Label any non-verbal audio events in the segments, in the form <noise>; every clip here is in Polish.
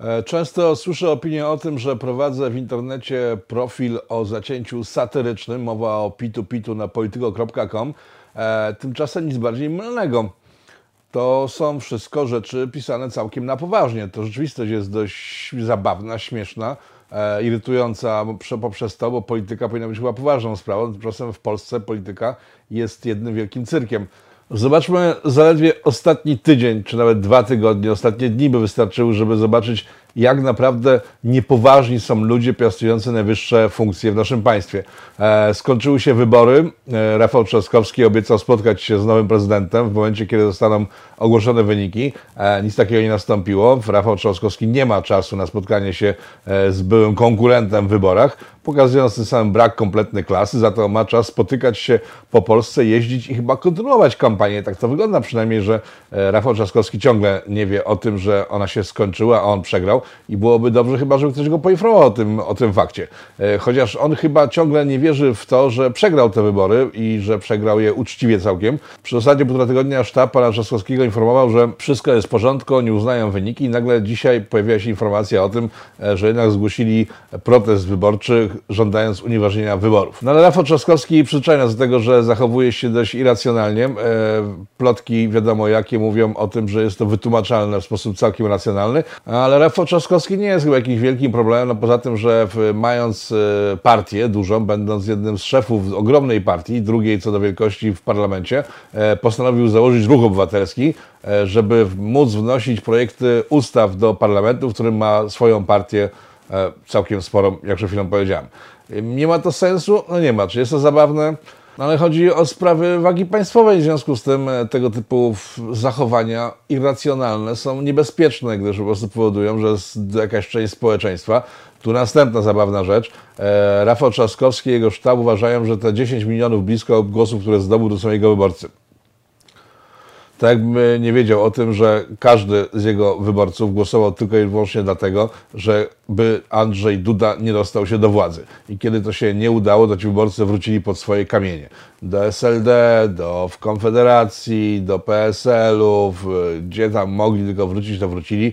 E, często słyszę opinię o tym, że prowadzę w internecie profil o zacięciu satyrycznym, mowa o pitu pitu na polityko.com. E, tymczasem nic bardziej mylnego. To są wszystko rzeczy pisane całkiem na poważnie. To rzeczywistość jest dość zabawna, śmieszna, e, irytująca poprzez to, bo polityka powinna być chyba poważną sprawą. Tymczasem w Polsce polityka jest jednym wielkim cyrkiem. Zobaczmy zaledwie ostatni tydzień, czy nawet dwa tygodnie, ostatnie dni by wystarczyły, żeby zobaczyć, jak naprawdę niepoważni są ludzie piastujący najwyższe funkcje w naszym państwie. E, skończyły się wybory. E, Rafał Trzaskowski obiecał spotkać się z nowym prezydentem w momencie, kiedy zostaną ogłoszone wyniki. E, nic takiego nie nastąpiło. Rafał Trzaskowski nie ma czasu na spotkanie się e, z byłym konkurentem w wyborach, pokazując tym samym brak kompletnej klasy, za to ma czas spotykać się po Polsce, jeździć i chyba kontynuować kampanię. Tak to wygląda przynajmniej, że e, Rafał Trzaskowski ciągle nie wie o tym, że ona się skończyła, a on przegrał i byłoby dobrze chyba, żeby ktoś go poinformował o tym, o tym fakcie. E, chociaż on chyba ciągle nie wierzy w to, że przegrał te wybory i że przegrał je uczciwie całkiem. Przez ostatnie półtora tygodnia sztab pana Trzaskowskiego informował, że wszystko jest w porządku, nie uznają wyniki i nagle dzisiaj pojawiła się informacja o tym, e, że jednak zgłosili protest wyborczy, żądając unieważnienia wyborów. No ale Rafał Trzaskowski przyzwyczaja do tego, że zachowuje się dość irracjonalnie. E, plotki wiadomo jakie mówią o tym, że jest to wytłumaczalne w sposób całkiem racjonalny, ale Rafał Trzaskowski nie jest chyba jakimś wielkim problemem, no poza tym, że mając e, partię dużą, będąc jednym z szefów ogromnej partii, drugiej co do wielkości w parlamencie, e, postanowił założyć ruch obywatelski, e, żeby móc wnosić projekty ustaw do parlamentu, w którym ma swoją partię całkiem sporą, jak przed chwilą powiedziałem. Nie ma to sensu? No nie ma. Czy jest to zabawne? No ale chodzi o sprawy wagi państwowej, w związku z tym e, tego typu zachowania irracjonalne są niebezpieczne, gdyż po prostu powodują, że jakaś część społeczeństwa, tu następna zabawna rzecz, e, Rafał Trzaskowski i jego sztab uważają, że te 10 milionów blisko głosów, które zdobył, to są jego wyborcy tak jakby nie wiedział o tym, że każdy z jego wyborców głosował tylko i wyłącznie dlatego, żeby Andrzej Duda nie dostał się do władzy. I kiedy to się nie udało, to ci wyborcy wrócili pod swoje kamienie. Do SLD, do Konfederacji, do PSL-u, gdzie tam mogli tylko wrócić, to wrócili. E,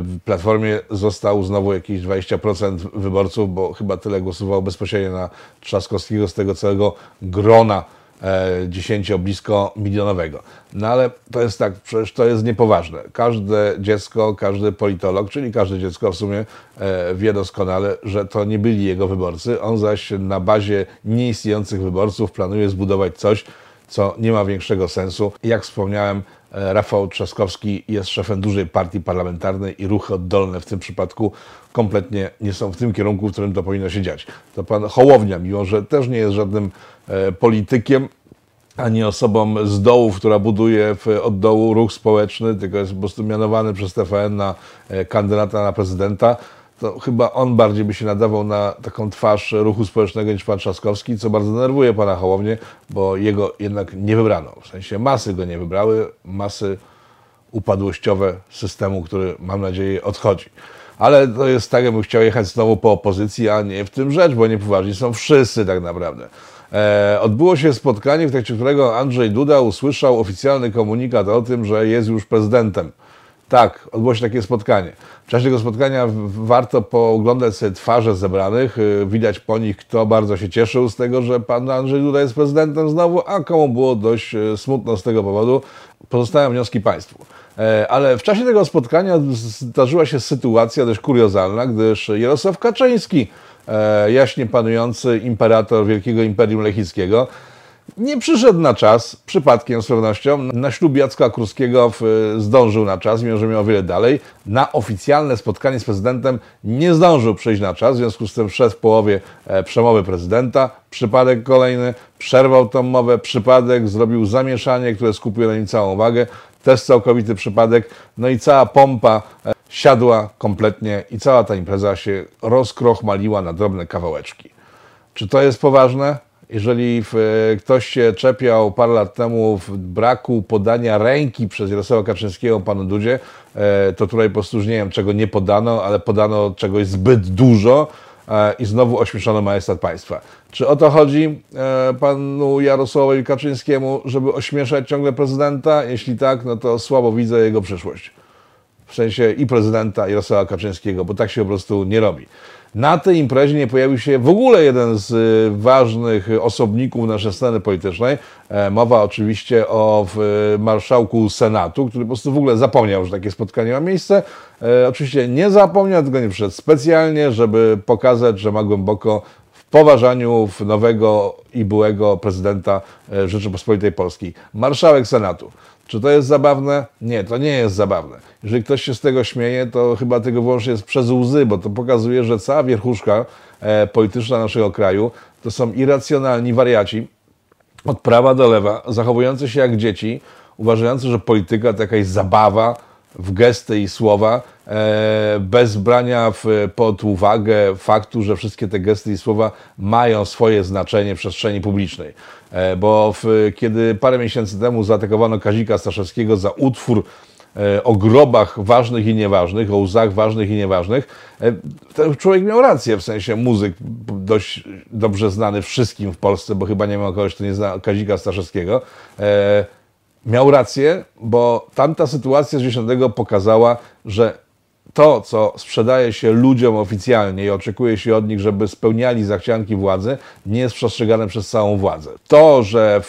w Platformie został znowu jakieś 20% wyborców, bo chyba tyle głosowało bezpośrednio na Trzaskowskiego z tego całego grona E, dziesięcio blisko milionowego. No ale to jest tak, przecież to jest niepoważne. Każde dziecko, każdy politolog, czyli każde dziecko w sumie e, wie doskonale, że to nie byli jego wyborcy. On zaś na bazie nieistniejących wyborców planuje zbudować coś, co nie ma większego sensu. Jak wspomniałem, e, Rafał Trzaskowski jest szefem dużej partii parlamentarnej i ruchy oddolne w tym przypadku kompletnie nie są w tym kierunku, w którym to powinno się dziać. To pan Hołownia, mimo że też nie jest żadnym e, politykiem, ani osobą z dołu, która buduje od dołu ruch społeczny, tylko jest po prostu mianowany przez TVN na e, kandydata na prezydenta, to chyba on bardziej by się nadawał na taką twarz ruchu społecznego niż pan Trzaskowski, co bardzo denerwuje pana Hołownię, bo jego jednak nie wybrano. W sensie masy go nie wybrały, masy upadłościowe systemu, który mam nadzieję odchodzi. Ale to jest tak, jakbym chciał jechać znowu po opozycji, a nie w tym rzecz, bo niepoważni są wszyscy tak naprawdę. E, odbyło się spotkanie, w trakcie którego Andrzej Duda usłyszał oficjalny komunikat o tym, że jest już prezydentem. Tak, odbyło się takie spotkanie. W czasie tego spotkania warto pooglądać sobie twarze zebranych. Y, widać po nich, kto bardzo się cieszył z tego, że pan Andrzej Duda jest prezydentem znowu, a komu było dość y, smutno z tego powodu. Pozostają wnioski państwu. E, ale w czasie tego spotkania zdarzyła się sytuacja dość kuriozalna, gdyż Jarosław Kaczyński, e, jaśnie panujący imperator Wielkiego Imperium Lechickiego, nie przyszedł na czas, przypadkiem z pewnością. Na ślub Jacka Kurskiego zdążył na czas, mimo że miał o wiele dalej. Na oficjalne spotkanie z prezydentem nie zdążył przyjść na czas, w związku z tym wszedł w połowie e, przemowy prezydenta. Przypadek kolejny, przerwał tą mowę, przypadek, zrobił zamieszanie, które skupuje na nim całą uwagę. Też całkowity przypadek. No i cała pompa e, siadła kompletnie i cała ta impreza się rozkrochmaliła na drobne kawałeczki. Czy to jest poważne? Jeżeli e, ktoś się czepiał parę lat temu w braku podania ręki przez Jarosława Kaczyńskiego panu Dudzie, e, to tutaj po prostu nie wiem, czego nie podano, ale podano czegoś zbyt dużo e, i znowu ośmieszono majestat państwa. Czy o to chodzi panu Jarosławowi Kaczyńskiemu, żeby ośmieszać ciągle prezydenta? Jeśli tak, no to słabo widzę jego przyszłość. w sensie i prezydenta Jarosława Kaczyńskiego, bo tak się po prostu nie robi. Na tej imprezie nie pojawił się w ogóle jeden z y, ważnych osobników naszej sceny politycznej. E, mowa oczywiście o marszałku Senatu, który po prostu w ogóle zapomniał, że takie spotkanie ma miejsce. E, oczywiście nie zapomniał, tylko nie przyszedł specjalnie, żeby pokazać, że ma głęboko w poważaniu nowego i byłego prezydenta e, Rzeczypospolitej Polskiej. Marszałek Senatu. Czy to jest zabawne? Nie, to nie jest zabawne. Jeżeli ktoś się z tego śmieje, to chyba tego wyłącznie jest przez łzy, bo to pokazuje, że cała wierchuszka e, polityczna naszego kraju to są irracjonalni wariaci od prawa do lewa, zachowujący się jak dzieci, uważający, że polityka to jakaś zabawa w gesty i słowa, e, bez brania w, pod uwagę faktu, że wszystkie te gesty i słowa mają swoje znaczenie w przestrzeni publicznej. E, bo w, kiedy parę miesięcy temu zaatakowano Kazika Staszewskiego za utwór e, o grobach ważnych i nieważnych, o łzach ważnych i nieważnych, ten człowiek miał rację, w sensie muzyk dość dobrze znany wszystkim w Polsce, bo chyba nie ma kogoś, kto nie zna Kazika Staszewskiego. Miał rację, bo tamta sytuacja z 10 pokazała, że to, co sprzedaje się ludziom oficjalnie i oczekuje się od nich, żeby spełniali zachcianki władzy, nie jest przestrzegane przez całą władzę. To, że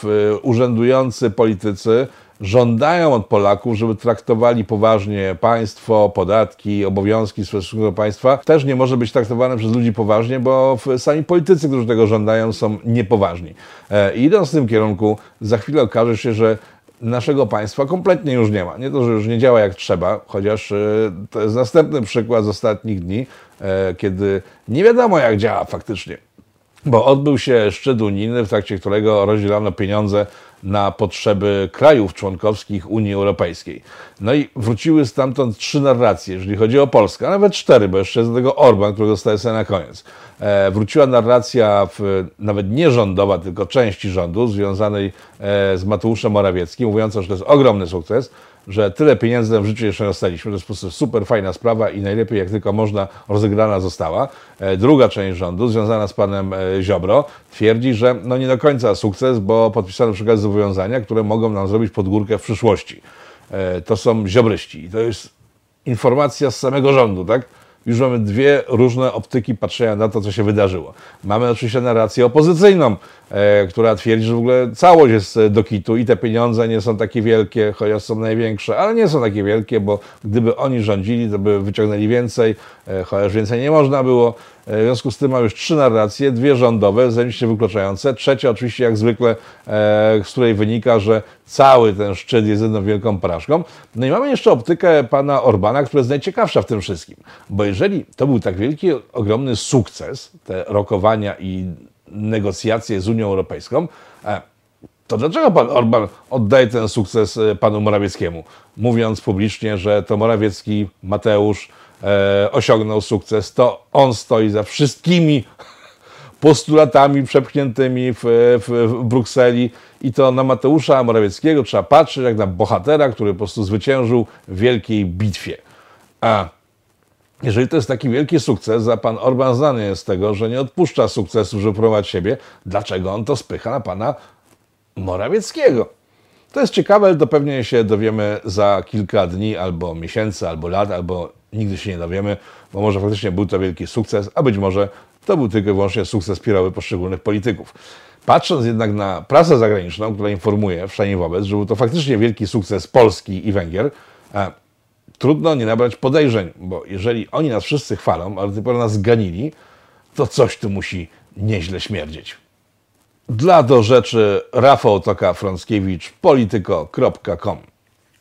urzędujący politycy żądają od Polaków, żeby traktowali poważnie państwo, podatki, obowiązki stosunku do państwa, też nie może być traktowane przez ludzi poważnie, bo sami politycy, którzy tego żądają, są niepoważni. E, I idąc w tym kierunku, za chwilę okaże się, że naszego państwa kompletnie już nie ma. Nie to, że już nie działa jak trzeba, chociaż e, to jest następny przykład z ostatnich dni, e, kiedy nie wiadomo jak działa faktycznie. Bo odbył się szczyt unijny, w trakcie którego rozdzielono pieniądze na potrzeby krajów członkowskich Unii Europejskiej. No i wróciły stamtąd trzy narracje, jeżeli chodzi o Polskę, a nawet cztery, bo jeszcze jest do tego Orban, którego zostaje sobie na koniec. E, wróciła narracja w, nawet nie rządowa, tylko części rządu, związanej e, z Mateuszem Morawieckim, mówiąca, że to jest ogromny sukces, że tyle pieniędzy w życiu jeszcze nie dostaliśmy. To jest po prostu super fajna sprawa i najlepiej jak tylko można rozegrana została. E, druga część rządu, związana z panem Ziobro, twierdzi, że no nie do końca sukces, bo podpisano przykład zobowiązania, które mogą nam zrobić podgórkę w przyszłości. To są ziobryści i to jest informacja z samego rządu, tak? Już mamy dwie różne optyki patrzenia na to, co się wydarzyło. Mamy oczywiście narrację opozycyjną, e, która twierdzi, że w ogóle całość jest do kitu i te pieniądze nie są takie wielkie, chociaż są największe, ale nie są takie wielkie, bo gdyby oni rządzili, to by wyciągnęli więcej, e, chociaż więcej nie można było. E, w związku z tym mamy już trzy narracje, dwie rządowe, zajęcie wykluczające. Trzecia oczywiście jak zwykle, e, z której wynika, że cały ten szczyt jest jedną wielką porażką. No i mamy jeszcze optykę pana Orbana, która jest najciekawsza w tym wszystkim. Bo jeżeli to był tak wielki, ogromny sukces, te rokowania i negocjacje z Unią Europejską, e, to dlaczego pan Orban oddaje ten sukces panu Morawieckiemu, mówiąc publicznie, że to Morawiecki, Mateusz, e, osiągnął sukces, to on stoi za wszystkimi <laughs> postulatami przepchniętymi w, w, w, Brukseli i to na Mateusza Morawieckiego trzeba patrzeć jak na bohatera, który po prostu zwyciężył w wielkiej bitwie. A jeżeli to jest taki wielki sukces, a pan Orban znany jest z tego, że nie odpuszcza sukcesu, żeby promować siebie, dlaczego on to spycha na pana Morawieckiego? To jest ciekawe, ale to pewnie się dowiemy za kilka dni, albo miesięcy, albo lat, albo nigdy się nie dowiemy, bo może faktycznie był to wielki sukces, a być może to był tylko i wyłącznie sukces pirowy poszczególnych polityków. Patrząc jednak na prasę zagraniczną, która informuje wszędzie wobec, że był to faktycznie wielki sukces Polski i Węgier, e, trudno nie nabrać podejrzeń, bo jeżeli oni nas wszyscy chwalą, ale dopiero nas zganili, to coś tu musi nieźle śmierdzieć. Dla do rzeczy Rafał Toka-Frąckiewicz, polityko.com